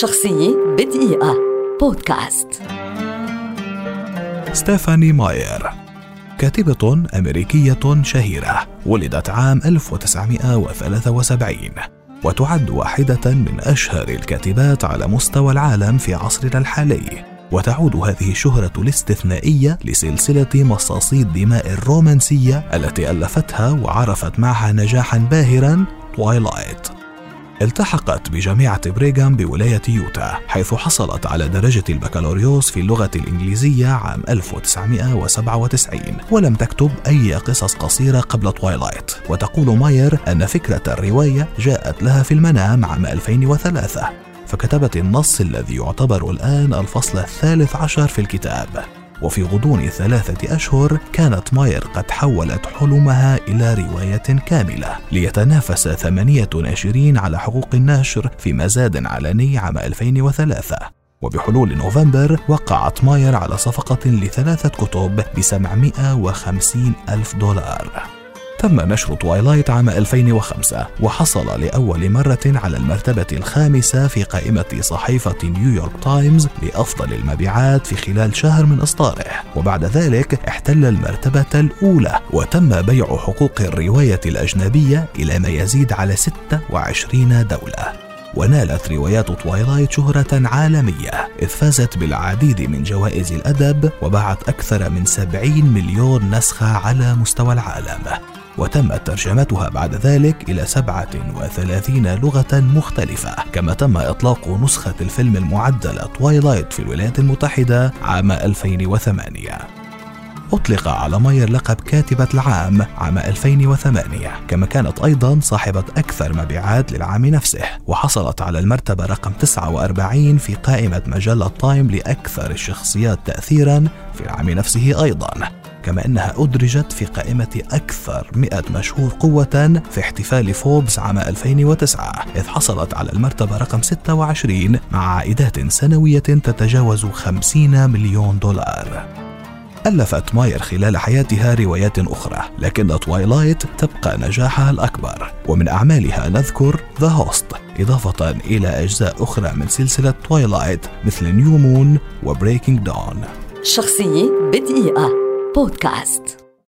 شخصية بدقيقة. بودكاست. ستيفاني ماير كاتبة أمريكية شهيرة ولدت عام 1973 وتعد واحدة من أشهر الكاتبات على مستوى العالم في عصرنا الحالي وتعود هذه الشهرة الاستثنائية لسلسلة مصاصي الدماء الرومانسية التي ألفتها وعرفت معها نجاحا باهرا تويلايت التحقت بجامعة بريغام بولاية يوتا حيث حصلت على درجة البكالوريوس في اللغة الإنجليزية عام 1997 ولم تكتب أي قصص قصيرة قبل تويلايت وتقول ماير أن فكرة الرواية جاءت لها في المنام عام 2003 فكتبت النص الذي يعتبر الآن الفصل الثالث عشر في الكتاب. وفي غضون ثلاثة أشهر كانت ماير قد حولت حلمها إلى رواية كاملة ليتنافس ثمانية ناشرين على حقوق النشر في مزاد علني عام 2003 وبحلول نوفمبر وقعت ماير على صفقة لثلاثة كتب ب 750 ألف دولار. تم نشر توايلايت عام 2005 وحصل لأول مرة على المرتبة الخامسة في قائمة صحيفة نيويورك تايمز لأفضل المبيعات في خلال شهر من إصداره. وبعد ذلك احتل المرتبة الأولى وتم بيع حقوق الرواية الأجنبية إلى ما يزيد على 26 دولة. ونالت روايات Twilight شهرة عالمية إذ فازت بالعديد من جوائز الأدب وباعت أكثر من 70 مليون نسخة على مستوى العالم. وتمت ترجمتها بعد ذلك إلى 37 لغة مختلفة. كما تم إطلاق نسخة الفيلم المعدلة Twilight في الولايات المتحدة عام 2008 أطلق على ماير لقب كاتبة العام عام 2008 كما كانت أيضا صاحبة أكثر مبيعات للعام نفسه. وحصلت على المرتبة رقم 49 في قائمة مجلة تايم لأكثر الشخصيات تأثيرا في العام نفسه أيضا. كما أنها أدرجت في قائمة أكثر 100 مشهور قوة في احتفال فوربس عام 2009 إذ حصلت على المرتبة رقم 26 مع عائدات سنوية تتجاوز 50 مليون دولار. ألفت ماير خلال حياتها روايات أخرى لكن Twilight تبقى نجاحها الأكبر. ومن أعمالها نذكر The Host إضافة إلى أجزاء أخرى من سلسلة Twilight مثل New Moon و Breaking Dawn شخصية بدقيقة. بودكاست.